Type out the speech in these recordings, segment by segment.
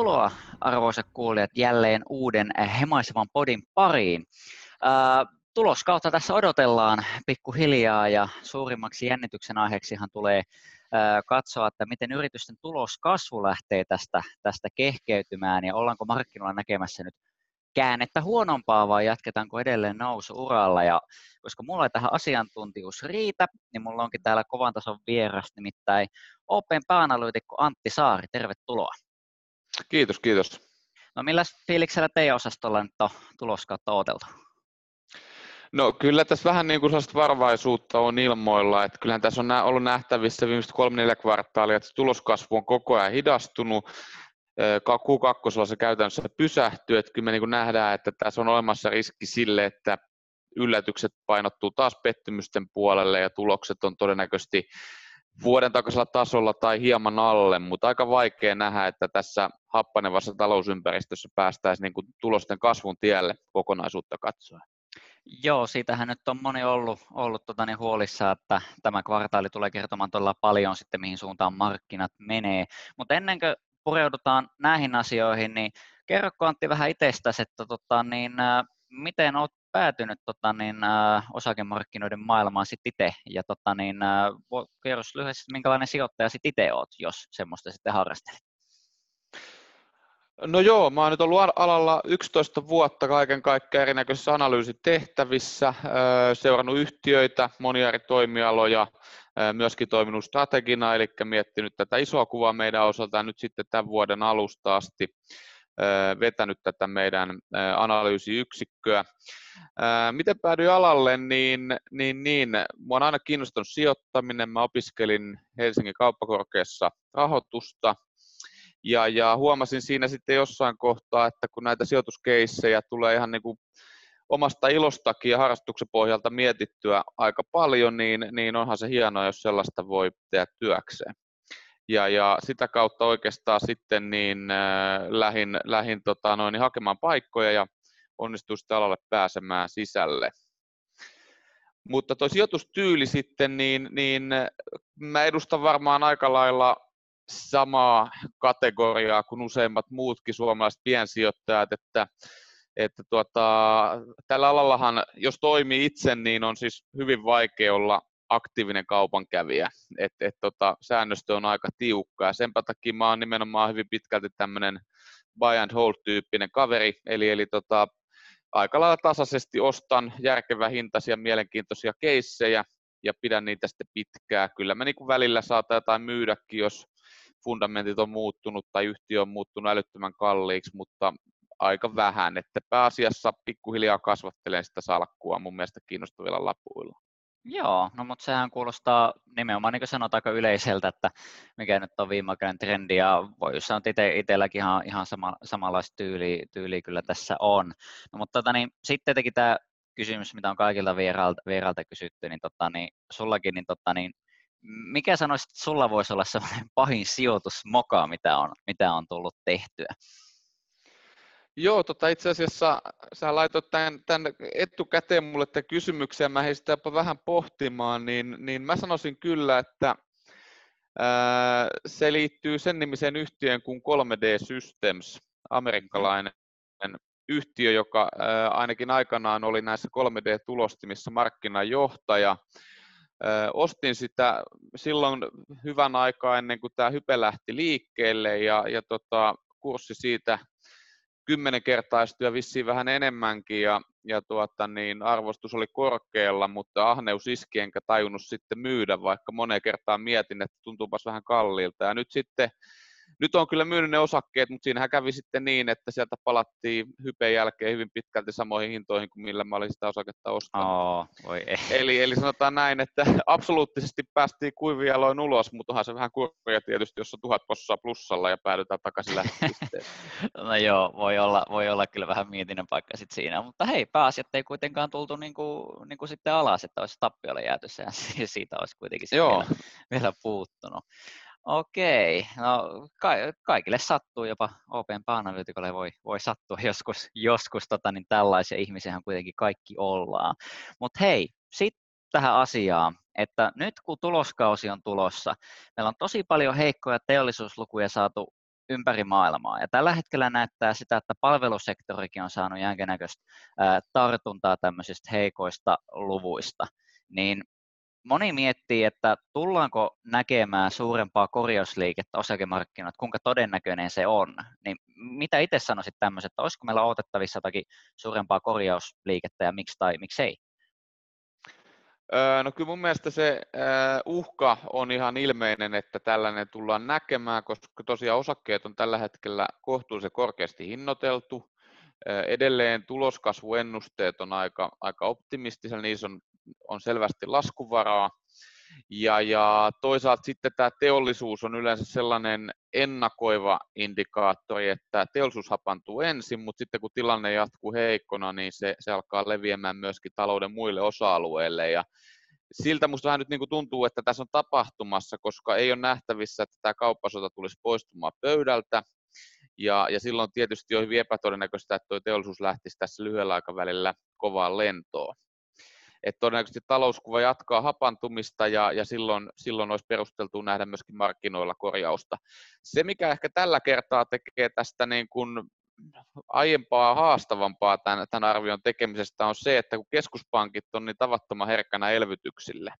Tervetuloa arvoisat kuulijat jälleen uuden hemaisevan podin pariin. Tuloskautta tässä odotellaan pikkuhiljaa ja suurimmaksi jännityksen aiheeksihan tulee katsoa, että miten yritysten tuloskasvu lähtee tästä, tästä kehkeytymään ja ollaanko markkinoilla näkemässä nyt käännettä huonompaa vai jatketaanko edelleen nousu-uralla. Ja koska mulla ei tähän asiantuntijuus riitä, niin mulla onkin täällä kovan tason vieras, nimittäin Open pääanalyytikko Antti Saari. Tervetuloa. Kiitos, kiitos. No millä fiiliksellä teidän osastolla nyt on tuloskautta odoteltu? No kyllä tässä vähän niin kuin varovaisuutta on ilmoilla, että kyllähän tässä on ollut nähtävissä viimeiset kolme neljä kvartaalia, että tuloskasvu on koko ajan hidastunut, Q2 se käytännössä pysähtyy, että kyllä me niin nähdään, että tässä on olemassa riski sille, että yllätykset painottuu taas pettymysten puolelle ja tulokset on todennäköisesti vuoden takaisella tasolla tai hieman alle, mutta aika vaikea nähdä, että tässä happanevassa talousympäristössä päästäisiin niin kuin tulosten kasvun tielle kokonaisuutta katsoen. Joo, siitähän nyt on moni ollut, ollut tota niin huolissa, että tämä kvartaali tulee kertomaan todella paljon sitten, mihin suuntaan markkinat menee. Mutta ennen kuin pureudutaan näihin asioihin, niin kerro Antti vähän itsestäsi, että tota, niin, miten olet päätynyt tota, niin, äh, osakemarkkinoiden maailmaan sitten itse, ja tota, niin, äh, kerro lyhyesti, minkälainen sijoittaja sitten itse olet, jos semmoista sitten harrastelet. No joo, mä oon nyt ollut alalla 11 vuotta kaiken kaikkiaan erinäköisissä analyysitehtävissä, seurannut yhtiöitä, monia eri toimialoja, myöskin toiminut strategina, eli miettinyt tätä isoa kuvaa meidän osalta nyt sitten tämän vuoden alusta asti vetänyt tätä meidän analyysiyksikköä. Miten päädyin alalle, niin, niin, niin mua on aina kiinnostanut sijoittaminen. Mä opiskelin Helsingin kauppakorkeassa rahoitusta ja, ja huomasin siinä sitten jossain kohtaa, että kun näitä sijoituskeissejä tulee ihan niin kuin omasta ilostakin ja harrastuksen pohjalta mietittyä aika paljon, niin, niin onhan se hienoa, jos sellaista voi tehdä työkseen. Ja, ja sitä kautta oikeastaan sitten niin äh, lähin, lähin tota noin, niin hakemaan paikkoja ja onnistuin sitten alalle pääsemään sisälle. Mutta tuo sijoitustyyli sitten, niin, niin mä edustan varmaan aika lailla samaa kategoriaa kuin useimmat muutkin suomalaiset piensijoittajat, että, että tuota, tällä alallahan, jos toimii itse, niin on siis hyvin vaikea olla aktiivinen kaupankävijä, että et, tota, säännöstö on aika tiukka ja sen takia mä oon nimenomaan hyvin pitkälti tämmöinen buy and hold tyyppinen kaveri, eli, eli tota, aika lailla tasaisesti ostan järkevä hintaisia mielenkiintoisia keissejä ja pidän niitä sitten pitkää. Kyllä mä niin välillä saatan jotain myydäkin, jos fundamentit on muuttunut tai yhtiö on muuttunut älyttömän kalliiksi, mutta aika vähän, että pääasiassa pikkuhiljaa kasvattelen sitä salkkua mun mielestä kiinnostavilla lapuilla. Joo, no mutta sehän kuulostaa nimenomaan niin kuin sanot aika yleiseltä, että mikä nyt on viimeaikainen trendi ja voi sanoa, että ite, itselläkin ihan, ihan sama, samanlaista tyyliä, tyyliä kyllä tässä on. No, mutta tota, niin, sitten tietenkin tämä kysymys, mitä on kaikilta vierailta, vierailta kysytty, niin, tota, niin sullakin, niin, tota, niin mikä sanoisit, että sulla voisi olla sellainen pahin sijoitusmoka, mitä on, mitä on tullut tehtyä? Joo, tota itse asiassa sä laitoit tämän, tämän etukäteen mulle tämän kysymyksen mä heistä jopa vähän pohtimaan, niin, niin mä sanoisin kyllä, että ää, se liittyy sen nimiseen yhtiön kuin 3D Systems, amerikkalainen yhtiö, joka ää, ainakin aikanaan oli näissä 3D-tulostimissa markkinajohtaja. Ää, ostin sitä silloin hyvän aikaa ennen kuin tämä hype lähti liikkeelle ja, ja tota, kurssi siitä kymmenen kertaistui ja vissiin vähän enemmänkin ja, ja tuota, niin arvostus oli korkealla, mutta ahneus iski enkä tajunnut sitten myydä, vaikka moneen kertaan mietin, että tuntuupas vähän kalliilta. Ja nyt sitten nyt on kyllä myynyt ne osakkeet, mutta siinähän kävi sitten niin, että sieltä palattiin hypeen jälkeen hyvin pitkälti samoihin hintoihin kuin millä mä olin sitä osaketta ostanut. Oh, voi ei. Eli, eli sanotaan näin, että absoluuttisesti päästiin kuivia aloin ulos, mutta onhan se vähän kurja tietysti, jos on tuhat possaa plussalla ja päädytään takaisin lähtöpisteen. no joo, voi olla, voi olla kyllä vähän mietinnän paikka sitten siinä, mutta hei, pääasiat ei kuitenkaan tultu niin kuin, niin kuin sitten alas, että olisi tappiolle jääty se, siitä olisi kuitenkin vielä, vielä puuttunut. Okei, no ka- kaikille sattuu, jopa Open Analyticalle voi, voi sattua joskus, joskus tota, niin tällaisia ihmisiä kuitenkin kaikki ollaan. Mutta hei, sitten tähän asiaan, että nyt kun tuloskausi on tulossa, meillä on tosi paljon heikkoja teollisuuslukuja saatu ympäri maailmaa. Ja tällä hetkellä näyttää sitä, että palvelusektorikin on saanut jonkinnäköistä tartuntaa tämmöisistä heikoista luvuista. Niin moni miettii, että tullaanko näkemään suurempaa korjausliikettä osakemarkkinoilla, kuinka todennäköinen se on. Niin mitä itse sanoisit tämmöiset, että olisiko meillä otettavissa jotakin suurempaa korjausliikettä ja miksi tai miksei? No kyllä mun mielestä se uhka on ihan ilmeinen, että tällainen tullaan näkemään, koska tosiaan osakkeet on tällä hetkellä kohtuullisen korkeasti hinnoiteltu. Edelleen tuloskasvuennusteet on aika, aika optimistisella, niissä on, on selvästi laskuvaraa. Ja, ja toisaalta sitten tämä teollisuus on yleensä sellainen ennakoiva indikaattori, että teollisuus hapantuu ensin, mutta sitten kun tilanne jatkuu heikkona, niin se, se alkaa leviämään myöskin talouden muille osa-alueille. Ja siltä minusta vähän nyt niin kuin tuntuu, että tässä on tapahtumassa, koska ei ole nähtävissä, että tämä kauppasota tulisi poistumaan pöydältä. Ja, ja silloin tietysti on hyvin epätodennäköistä, että tuo teollisuus lähtisi tässä lyhyellä aikavälillä kovaan lentoon että todennäköisesti talouskuva jatkaa hapantumista ja, ja silloin, silloin olisi perusteltu nähdä myöskin markkinoilla korjausta. Se, mikä ehkä tällä kertaa tekee tästä niin kuin aiempaa haastavampaa tämän, tämän arvion tekemisestä on se, että kun keskuspankit on niin tavattoman herkkänä elvytyksille,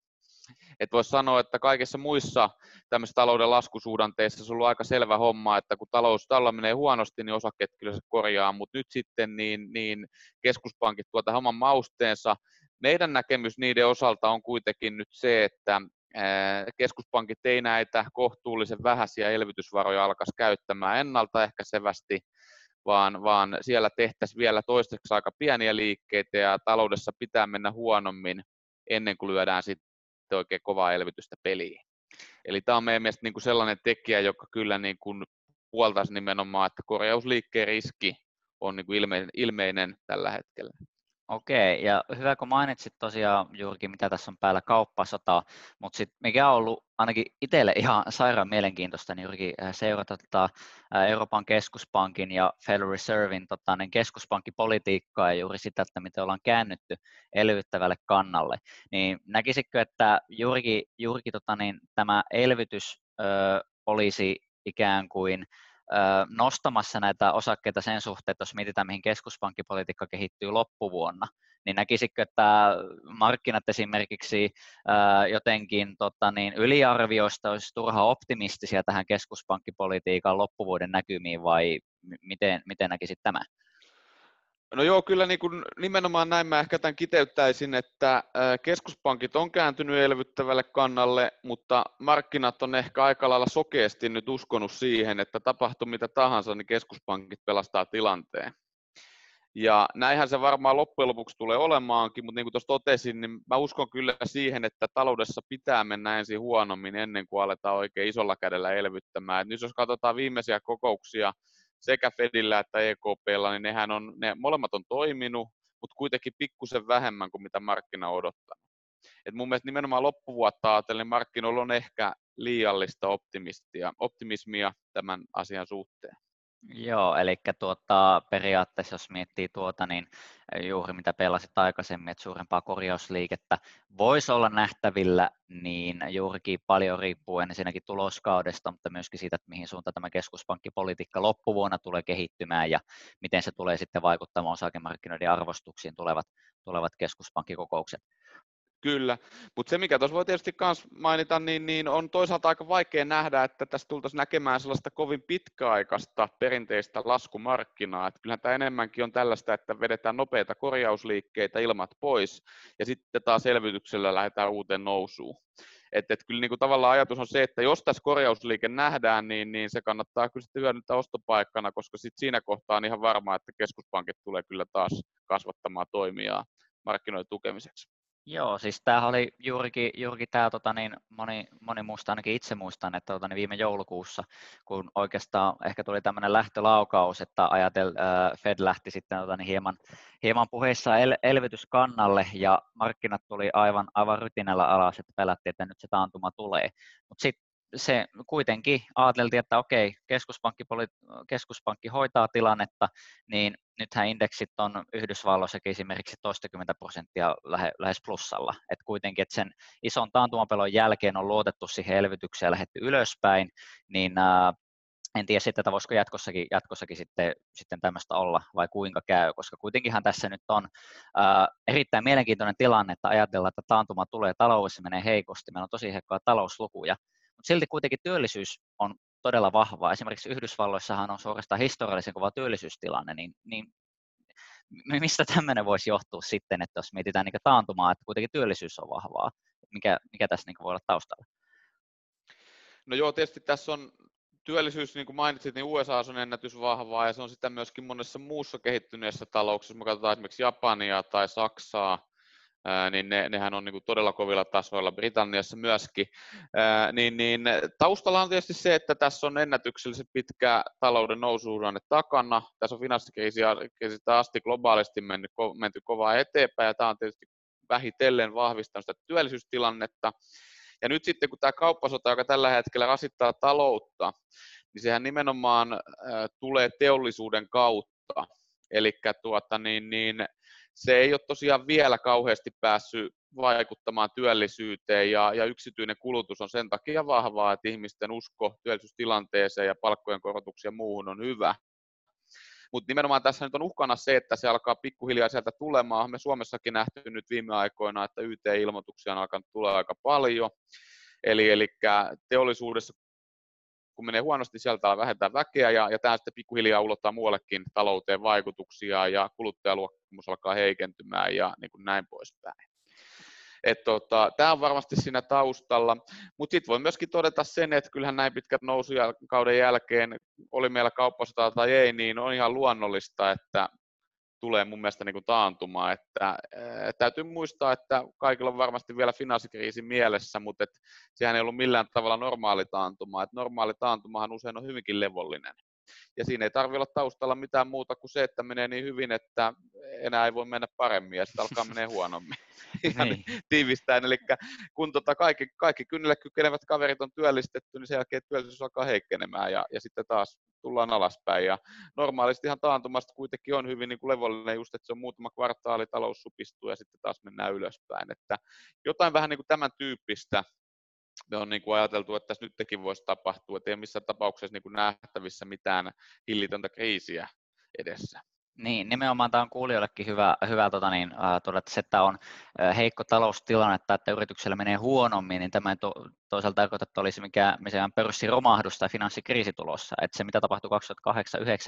että voisi sanoa, että kaikissa muissa tämmöisissä talouden laskusuhdanteissa se on ollut aika selvä homma, että kun talous tällä menee huonosti, niin osakkeet kyllä se korjaa, mutta nyt sitten niin, niin keskuspankit tuota oman mausteensa, meidän näkemys niiden osalta on kuitenkin nyt se, että keskuspankit ei näitä kohtuullisen vähäisiä elvytysvaroja alkaisi käyttämään ennaltaehkäisevästi, vaan, vaan siellä tehtäisiin vielä toistaiseksi aika pieniä liikkeitä ja taloudessa pitää mennä huonommin ennen kuin lyödään sitten oikein kovaa elvytystä peliin. Eli tämä on meidän mielestä niin kuin sellainen tekijä, joka kyllä niin kuin puoltaisi nimenomaan, että korjausliikkeen riski on niin kuin ilmeinen, ilmeinen tällä hetkellä. Okei, ja hyvä kun mainitsit tosiaan juurikin, mitä tässä on päällä kauppasota, mutta sitten mikä on ollut ainakin itselle ihan sairaan mielenkiintoista, niin juurikin äh, seurata tota Euroopan keskuspankin ja Federal Reservein tota, niin keskuspankkipolitiikkaa ja juuri sitä, että miten ollaan käännytty elvyttävälle kannalle. Niin näkisitkö, että juurikin, juurikin tota, niin, tämä elvytys ö, olisi ikään kuin nostamassa näitä osakkeita sen suhteen, että jos mietitään, mihin keskuspankkipolitiikka kehittyy loppuvuonna, niin näkisitkö, että markkinat esimerkiksi jotenkin tota, niin yliarvioista olisi turha optimistisia tähän keskuspankkipolitiikan loppuvuoden näkymiin vai miten, miten näkisit tämä? No joo, kyllä niin kuin nimenomaan näin mä ehkä tämän kiteyttäisin, että keskuspankit on kääntynyt elvyttävälle kannalle, mutta markkinat on ehkä aika lailla sokeasti nyt uskonut siihen, että tapahtuu mitä tahansa, niin keskuspankit pelastaa tilanteen. Ja näinhän se varmaan loppujen lopuksi tulee olemaankin, mutta niin kuin tuossa totesin, niin mä uskon kyllä siihen, että taloudessa pitää mennä ensin huonommin ennen kuin aletaan oikein isolla kädellä elvyttämään. Et nyt jos katsotaan viimeisiä kokouksia, sekä Fedillä että EKPlla, niin nehän on, ne molemmat on toiminut, mutta kuitenkin pikkusen vähemmän kuin mitä markkina odottaa. Et mun mielestä nimenomaan loppuvuotta ajatellen markkinoilla on ehkä liiallista optimistia, optimismia tämän asian suhteen. Joo, eli tuota, periaatteessa jos miettii tuota, niin juuri mitä pelasit aikaisemmin, että suurempaa korjausliikettä voisi olla nähtävillä, niin juurikin paljon riippuu ensinnäkin tuloskaudesta, mutta myöskin siitä, että mihin suuntaan tämä keskuspankkipolitiikka loppuvuonna tulee kehittymään ja miten se tulee sitten vaikuttamaan osakemarkkinoiden arvostuksiin tulevat, tulevat keskuspankkikokoukset. Kyllä, mutta se mikä tuossa voi tietysti myös mainita, niin, niin on toisaalta aika vaikea nähdä, että tässä tultaisiin näkemään sellaista kovin pitkäaikaista perinteistä laskumarkkinaa. Että kyllähän tämä enemmänkin on tällaista, että vedetään nopeita korjausliikkeitä ilmat pois ja sitten taas selvityksellä lähdetään uuteen nousuun. Että et kyllä niin kuin tavallaan ajatus on se, että jos tässä korjausliike nähdään, niin, niin se kannattaa kyllä sitten hyödyntää ostopaikkana, koska sit siinä kohtaa on ihan varmaa, että keskuspankit tulee kyllä taas kasvattamaan toimia markkinoiden tukemiseksi. Joo, siis tämä oli juurikin, juurikin tämä, tota, niin moni, moni muista, ainakin itse muistan, että tota, niin viime joulukuussa, kun oikeastaan ehkä tuli tämmöinen lähtölaukaus, että ajatel, äh, Fed lähti sitten tota, niin hieman, hieman puheissa el, elvytyskannalle ja markkinat tuli aivan, aivan rytinällä alas, että pelättiin, että nyt se taantuma tulee. Mutta sitten se kuitenkin ajateltiin, että okei, keskuspankki, keskuspankki hoitaa tilannetta, niin nythän indeksit on Yhdysvalloissakin esimerkiksi toistakymmentä prosenttia lähes plussalla. että kuitenkin, että sen ison taantumapelon jälkeen on luotettu siihen elvytykseen ja lähdetty ylöspäin, niin en tiedä sitten, että voisiko jatkossakin, jatkossakin sitten, sitten tämmöistä olla vai kuinka käy, koska kuitenkinhan tässä nyt on ää, erittäin mielenkiintoinen tilanne, että ajatellaan, että taantuma tulee, talous menee heikosti, meillä on tosi heikkoa talouslukuja, mutta silti kuitenkin työllisyys on todella vahvaa. Esimerkiksi Yhdysvalloissahan on suorastaan historiallisen kova työllisyystilanne, niin, niin mistä tämmöinen voisi johtua sitten, että jos mietitään niin taantumaa, että kuitenkin työllisyys on vahvaa, mikä, mikä tässä niin voi olla taustalla? No joo, tietysti tässä on työllisyys, niin kuin mainitsit, niin USA on ennätys vahvaa ja se on sitä myöskin monessa muussa kehittyneessä talouksessa. Me katsotaan esimerkiksi Japania tai Saksaa, niin ne, nehän on niin kuin todella kovilla tasoilla, Britanniassa myöskin. Niin, niin, taustalla on tietysti se, että tässä on ennätyksellisen pitkä talouden nousuudanne takana. Tässä on finanssikriisistä asti globaalisti mennyt, menty kovaa eteenpäin, ja tämä on tietysti vähitellen vahvistanut sitä työllisyystilannetta. Ja nyt sitten kun tämä kauppasota, joka tällä hetkellä rasittaa taloutta, niin sehän nimenomaan äh, tulee teollisuuden kautta. Eli tuota, niin, niin, se ei ole tosiaan vielä kauheasti päässyt vaikuttamaan työllisyyteen ja, ja yksityinen kulutus on sen takia vahvaa, että ihmisten usko työllisyystilanteeseen ja palkkojen korotuksia ja muuhun on hyvä. Mutta nimenomaan tässä nyt on uhkana se, että se alkaa pikkuhiljaa sieltä tulemaan. Me Suomessakin nähty nyt viime aikoina, että YT-ilmoituksia on alkanut tulla aika paljon. Eli, eli teollisuudessa kun menee huonosti, sieltä vähentää väkeä ja, ja tämä sitten pikkuhiljaa ulottaa muuallekin talouteen vaikutuksia ja kuluttajaluottamus alkaa heikentymään ja niin kuin näin poispäin. Tota, tämä on varmasti siinä taustalla, mutta sitten voi myöskin todeta sen, että kyllähän näin pitkät nousukauden jälkeen, oli meillä kauppasota tai ei, niin on ihan luonnollista, että tulee mun mielestä niin kuin. Että, ää, täytyy muistaa, että kaikilla on varmasti vielä finanssikriisi mielessä, mutta et, sehän ei ollut millään tavalla normaali taantuma. Et normaali taantumahan usein on hyvinkin levollinen. Ja siinä ei tarvitse olla taustalla mitään muuta kuin se, että menee niin hyvin, että enää ei voi mennä paremmin ja sitten alkaa menee huonommin. Ihan niin. tiivistäen. Eli kun tota kaikki, kaikki kynnelle kykenevät kaverit on työllistetty, niin sen jälkeen työllisyys alkaa heikkenemään ja, ja sitten taas tullaan alaspäin. Ja normaalistihan taantumasta kuitenkin on hyvin niin kuin levollinen just, että se on muutama kvartaali, talous supistuu ja sitten taas mennään ylöspäin. Että jotain vähän niin kuin tämän tyyppistä me on niin kuin ajateltu, että tässä nytkin voisi tapahtua, että ei missään tapauksessa niin kuin nähtävissä mitään hillitöntä kriisiä edessä. Niin, nimenomaan tämä on kuulijoillekin hyvä, hyvä tota niin, äh, todeta, se, että on heikko taloustilanne, että yrityksellä menee huonommin, niin tämä ei to, toisaalta tarkoita, että olisi mikään, mikään pörssiromahdus tai finanssikriisi tulossa. Että se, mitä tapahtui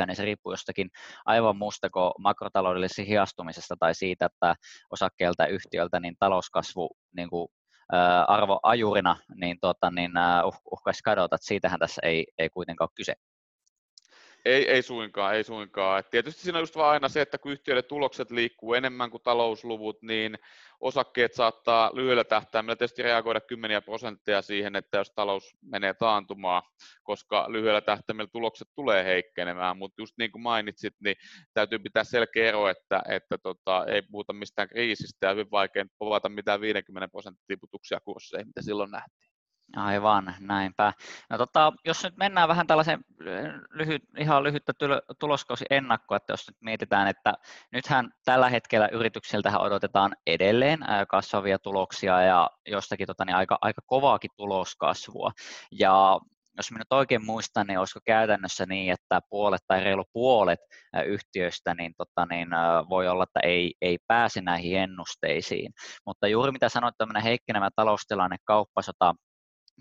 2008-2009, niin se riippuu jostakin aivan muusta kuin makrotaloudellisesta hiastumisesta tai siitä, että osakkeelta ja yhtiöltä niin talouskasvu niin kuin, arvoajurina niin, tota, niin, uh, uhkaisi kadota, siitähän tässä ei, ei kuitenkaan ole kyse. Ei, ei suinkaan, ei suinkaan. Et tietysti siinä on just vaan aina se, että kun yhtiöiden tulokset liikkuu enemmän kuin talousluvut, niin osakkeet saattaa lyhyellä tähtäimellä tietysti reagoida kymmeniä prosentteja siihen, että jos talous menee taantumaan, koska lyhyellä tähtäimellä tulokset tulee heikkenemään, mutta just niin kuin mainitsit, niin täytyy pitää selkeä ero, että, että tota, ei puhuta mistään kriisistä ja hyvin vaikea povata mitään 50 prosentin tiputuksia kursseihin, mitä silloin nähtiin. Aivan, näinpä. No, tota, jos nyt mennään vähän tällaisen lyhyt, ihan lyhyttä tuloskausi ennakkoa, että jos nyt mietitään, että nythän tällä hetkellä yrityksiltähän odotetaan edelleen kasvavia tuloksia ja jostakin tota, niin aika, aika kovaakin tuloskasvua. Ja jos minä nyt oikein muistan, niin olisiko käytännössä niin, että puolet tai reilu puolet yhtiöistä niin, tota, niin voi olla, että ei, ei pääse näihin ennusteisiin. Mutta juuri mitä sanoit, tämmöinen heikkenevä taloustilanne, kauppasota,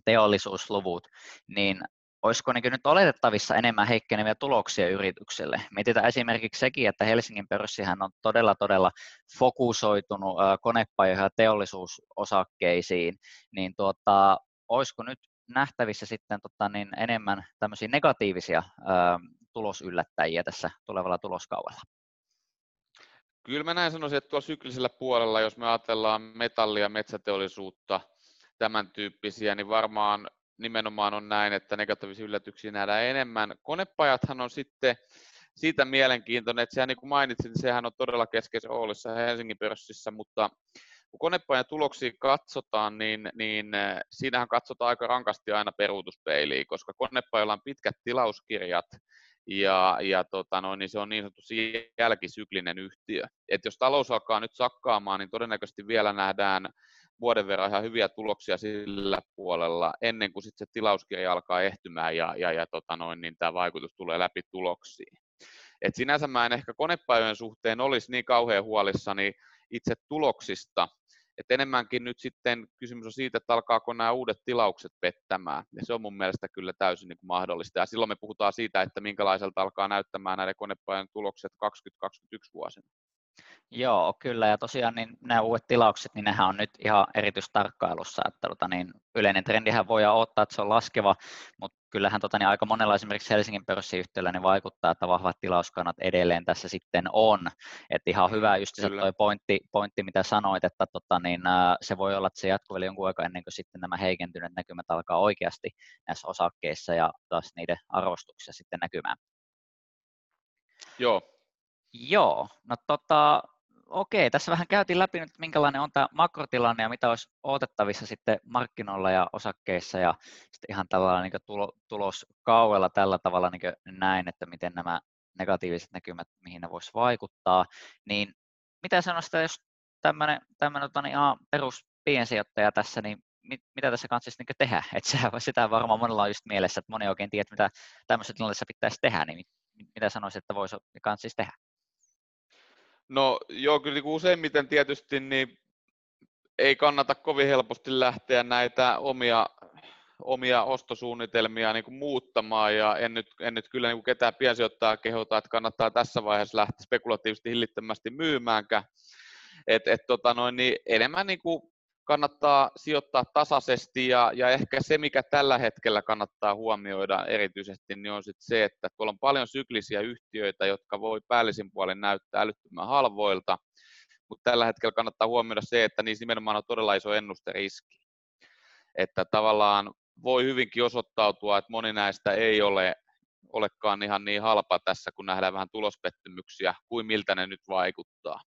teollisuusluvut, niin olisiko niin nyt oletettavissa enemmän heikkeneviä tuloksia yritykselle? Mietitään esimerkiksi sekin, että Helsingin pörssihän on todella, todella fokusoitunut konepajoihin ja teollisuusosakkeisiin, niin tuota, olisiko nyt nähtävissä sitten tota, niin enemmän tämmöisiä negatiivisia ö, tulosyllättäjiä tässä tulevalla tuloskaudella? Kyllä mä näin sanoisin, että tuolla syklisellä puolella, jos me ajatellaan metallia, metsäteollisuutta, tämän tyyppisiä, niin varmaan nimenomaan on näin, että negatiivisia yllätyksiä nähdään enemmän. Konepajathan on sitten siitä mielenkiintoinen, että sehän niin kuin mainitsin, sehän on todella keskeisessä roolissa Helsingin pörssissä, mutta kun konepajan tuloksia katsotaan, niin, niin äh, siinähän katsotaan aika rankasti aina peruutuspeiliin, koska konepajalla on pitkät tilauskirjat, ja, ja tota no, niin se on niin sanottu jälkisyklinen yhtiö. Et jos talous alkaa nyt sakkaamaan, niin todennäköisesti vielä nähdään vuoden verran ihan hyviä tuloksia sillä puolella, ennen kuin sitten se tilauskirja alkaa ehtymään ja, ja, ja tota noin, niin tämä vaikutus tulee läpi tuloksiin. Et sinänsä mä en ehkä konepäivän suhteen olisi niin kauhean huolissani itse tuloksista, et enemmänkin nyt sitten kysymys on siitä, että alkaako nämä uudet tilaukset pettämään, ja se on mun mielestä kyllä täysin niin kuin mahdollista, ja silloin me puhutaan siitä, että minkälaiselta alkaa näyttämään näiden konepajan tulokset 2021 vuosina. Joo, kyllä. Ja tosiaan niin nämä uudet tilaukset, niin nehän on nyt ihan erityistarkkailussa. Että tota, niin yleinen trendihän voi ottaa, että se on laskeva, mutta kyllähän tota, niin aika monella esimerkiksi Helsingin pörssiyhtiöllä niin vaikuttaa, että vahvat tilauskannat edelleen tässä sitten on. Että ihan hyvä just se toi pointti, pointti, mitä sanoit, että tota, niin, se voi olla, että se jatkuu vielä jonkun aikaa ennen kuin sitten nämä heikentyneet näkymät alkaa oikeasti näissä osakkeissa ja taas niiden arvostuksissa sitten näkymään. Joo. Joo, no tota, okei, tässä vähän käytiin läpi nyt, minkälainen on tämä makrotilanne ja mitä olisi odotettavissa sitten markkinoilla ja osakkeissa ja sitten ihan tällä niin tulo, tällä tavalla niin näin, että miten nämä negatiiviset näkymät, mihin ne voisi vaikuttaa, niin mitä sanoista, jos tämmöinen, tämmöinen tota, niin, perus piensijoittaja tässä, niin mit, mitä tässä kanssa niin tehdä? Se, sitä varmaan monella on just mielessä, että moni oikein tiedä, mitä tämmöisessä tilanteessa pitäisi tehdä, niin mitä sanoisit, että voisi kanssa tehdä? No joo, kyllä niin useimmiten tietysti niin ei kannata kovin helposti lähteä näitä omia, omia ostosuunnitelmia niin kuin muuttamaan ja en nyt, en nyt kyllä niin kuin ketään piensijoittaa kehota, että kannattaa tässä vaiheessa lähteä spekulatiivisesti hillittömästi myymäänkään. Et, et, tota noin, niin enemmän niin kuin kannattaa sijoittaa tasaisesti ja, ja ehkä se, mikä tällä hetkellä kannattaa huomioida erityisesti, niin on sitten se, että tuolla on paljon syklisiä yhtiöitä, jotka voi päällisin puolin näyttää älyttömän halvoilta, mutta tällä hetkellä kannattaa huomioida se, että niissä nimenomaan on todella iso ennusteriski. Että tavallaan voi hyvinkin osoittautua, että moni näistä ei ole olekaan ihan niin halpa tässä, kun nähdään vähän tulospettymyksiä, kuin miltä ne nyt vaikuttaa.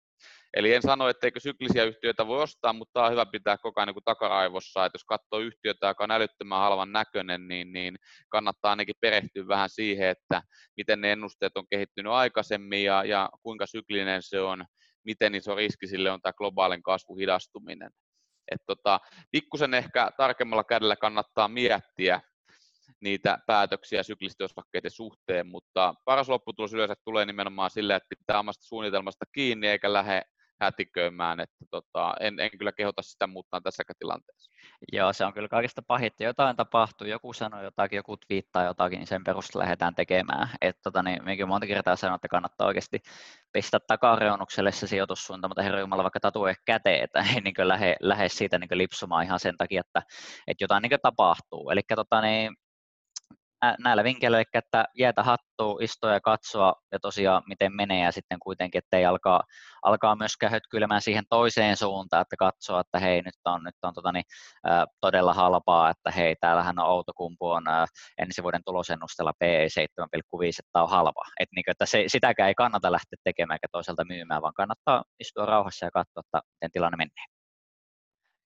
Eli en sano, etteikö syklisiä yhtiöitä voi ostaa, mutta tämä on hyvä pitää koko ajan niin takaraivossa, että jos katsoo yhtiötä, joka on älyttömän halvan näköinen, niin, niin kannattaa ainakin perehtyä vähän siihen, että miten ne ennusteet on kehittynyt aikaisemmin ja, ja kuinka syklinen se on, miten iso riski sille on tämä globaalin kasvu hidastuminen. tota, pikkusen ehkä tarkemmalla kädellä kannattaa miettiä niitä päätöksiä syklisten suhteen, mutta paras lopputulos yleensä tulee nimenomaan sille, että pitää omasta suunnitelmasta kiinni eikä lähde hätiköimään, että tota, en, en kyllä kehota sitä muuttaa tässä tilanteessa. Joo, se on kyllä kaikista pahinta. Jotain tapahtuu, joku sanoo jotakin, joku twiittaa jotakin, niin sen perusteella lähdetään tekemään. Et, tota, niin, minäkin monta kertaa sanon, että kannattaa oikeasti pistää takareunukselle se sijoitussuunta, mutta herra Jumala vaikka tatue käteen, että ei niin lähde, lähde siitä niin lipsumaan ihan sen takia, että, että jotain niin tapahtuu. Eli tota, niin, näillä vinkkeillä, eli että jäätä hattua, istua ja katsoa ja tosiaan miten menee ja sitten kuitenkin, että ei alkaa, alkaa myöskään hötkyilemään siihen toiseen suuntaan, että katsoa, että hei nyt on, nyt on tota, niin, todella halpaa, että hei täällähän on Outokumpu on ä, ensi vuoden tulosennustella PE 7,5, että on halpa. Et, niin, että se, sitäkään ei kannata lähteä tekemään eikä toiselta myymään, vaan kannattaa istua rauhassa ja katsoa, että miten tilanne menee.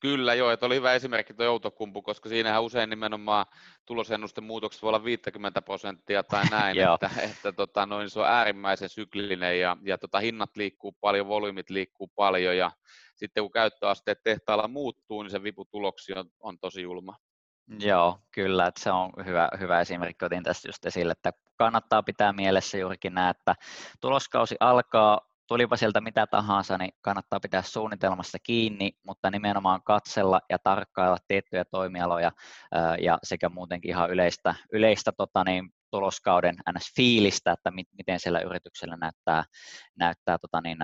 Kyllä joo, että oli hyvä esimerkki tuo Outokumpu, koska siinähän usein nimenomaan tulosennusten muutokset voi olla 50 prosenttia tai näin, että, että tota, noin, se on äärimmäisen syklinen ja, ja tota, hinnat liikkuu paljon, volyymit liikkuu paljon ja sitten kun käyttöasteet tehtaalla muuttuu, niin se viputuloksi on, on tosi julma. Joo, kyllä, että se on hyvä, hyvä esimerkki, otin tästä just esille, että kannattaa pitää mielessä juurikin nämä, että tuloskausi alkaa tulipa sieltä mitä tahansa, niin kannattaa pitää suunnitelmasta kiinni, mutta nimenomaan katsella ja tarkkailla tiettyjä toimialoja ja sekä muutenkin ihan yleistä, yleistä tota niin, tuloskauden NS-fiilistä, että miten siellä yrityksellä näyttää, näyttää tota niin,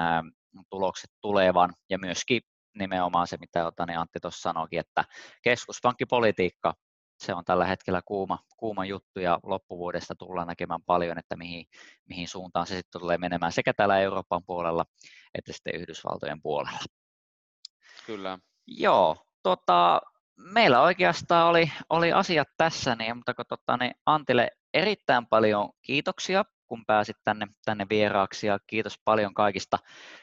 tulokset tulevan. Ja myöskin nimenomaan se, mitä niin Antti tuossa sanoikin, että keskuspankkipolitiikka se on tällä hetkellä kuuma, kuuma juttu ja loppuvuodesta tullaan näkemään paljon, että mihin, mihin suuntaan se sitten tulee menemään sekä täällä Euroopan puolella että sitten Yhdysvaltojen puolella. Kyllä. Joo, tota, meillä oikeastaan oli, oli asiat tässä, niin, mutta kun, tota, niin Antille erittäin paljon kiitoksia, kun pääsit tänne, tänne vieraaksi ja kiitos paljon kaikista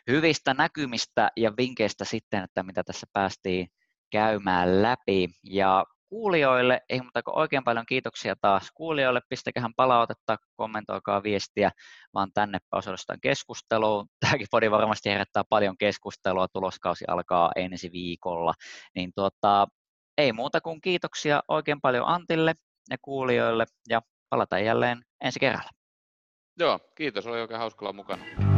hyvistä näkymistä ja vinkkeistä sitten, että mitä tässä päästiin käymään läpi. Ja kuulijoille. Ei muuta kuin oikein paljon kiitoksia taas kuulijoille. Pistäkähän palautetta, kommentoikaa viestiä, vaan tänne osallistutaan keskusteluun. Tämäkin podi varmasti herättää paljon keskustelua. Tuloskausi alkaa ensi viikolla. Niin tuota, ei muuta kuin kiitoksia oikein paljon Antille ja kuulijoille ja palataan jälleen ensi kerralla. Joo, kiitos. Oli oikein hauska olla mukana.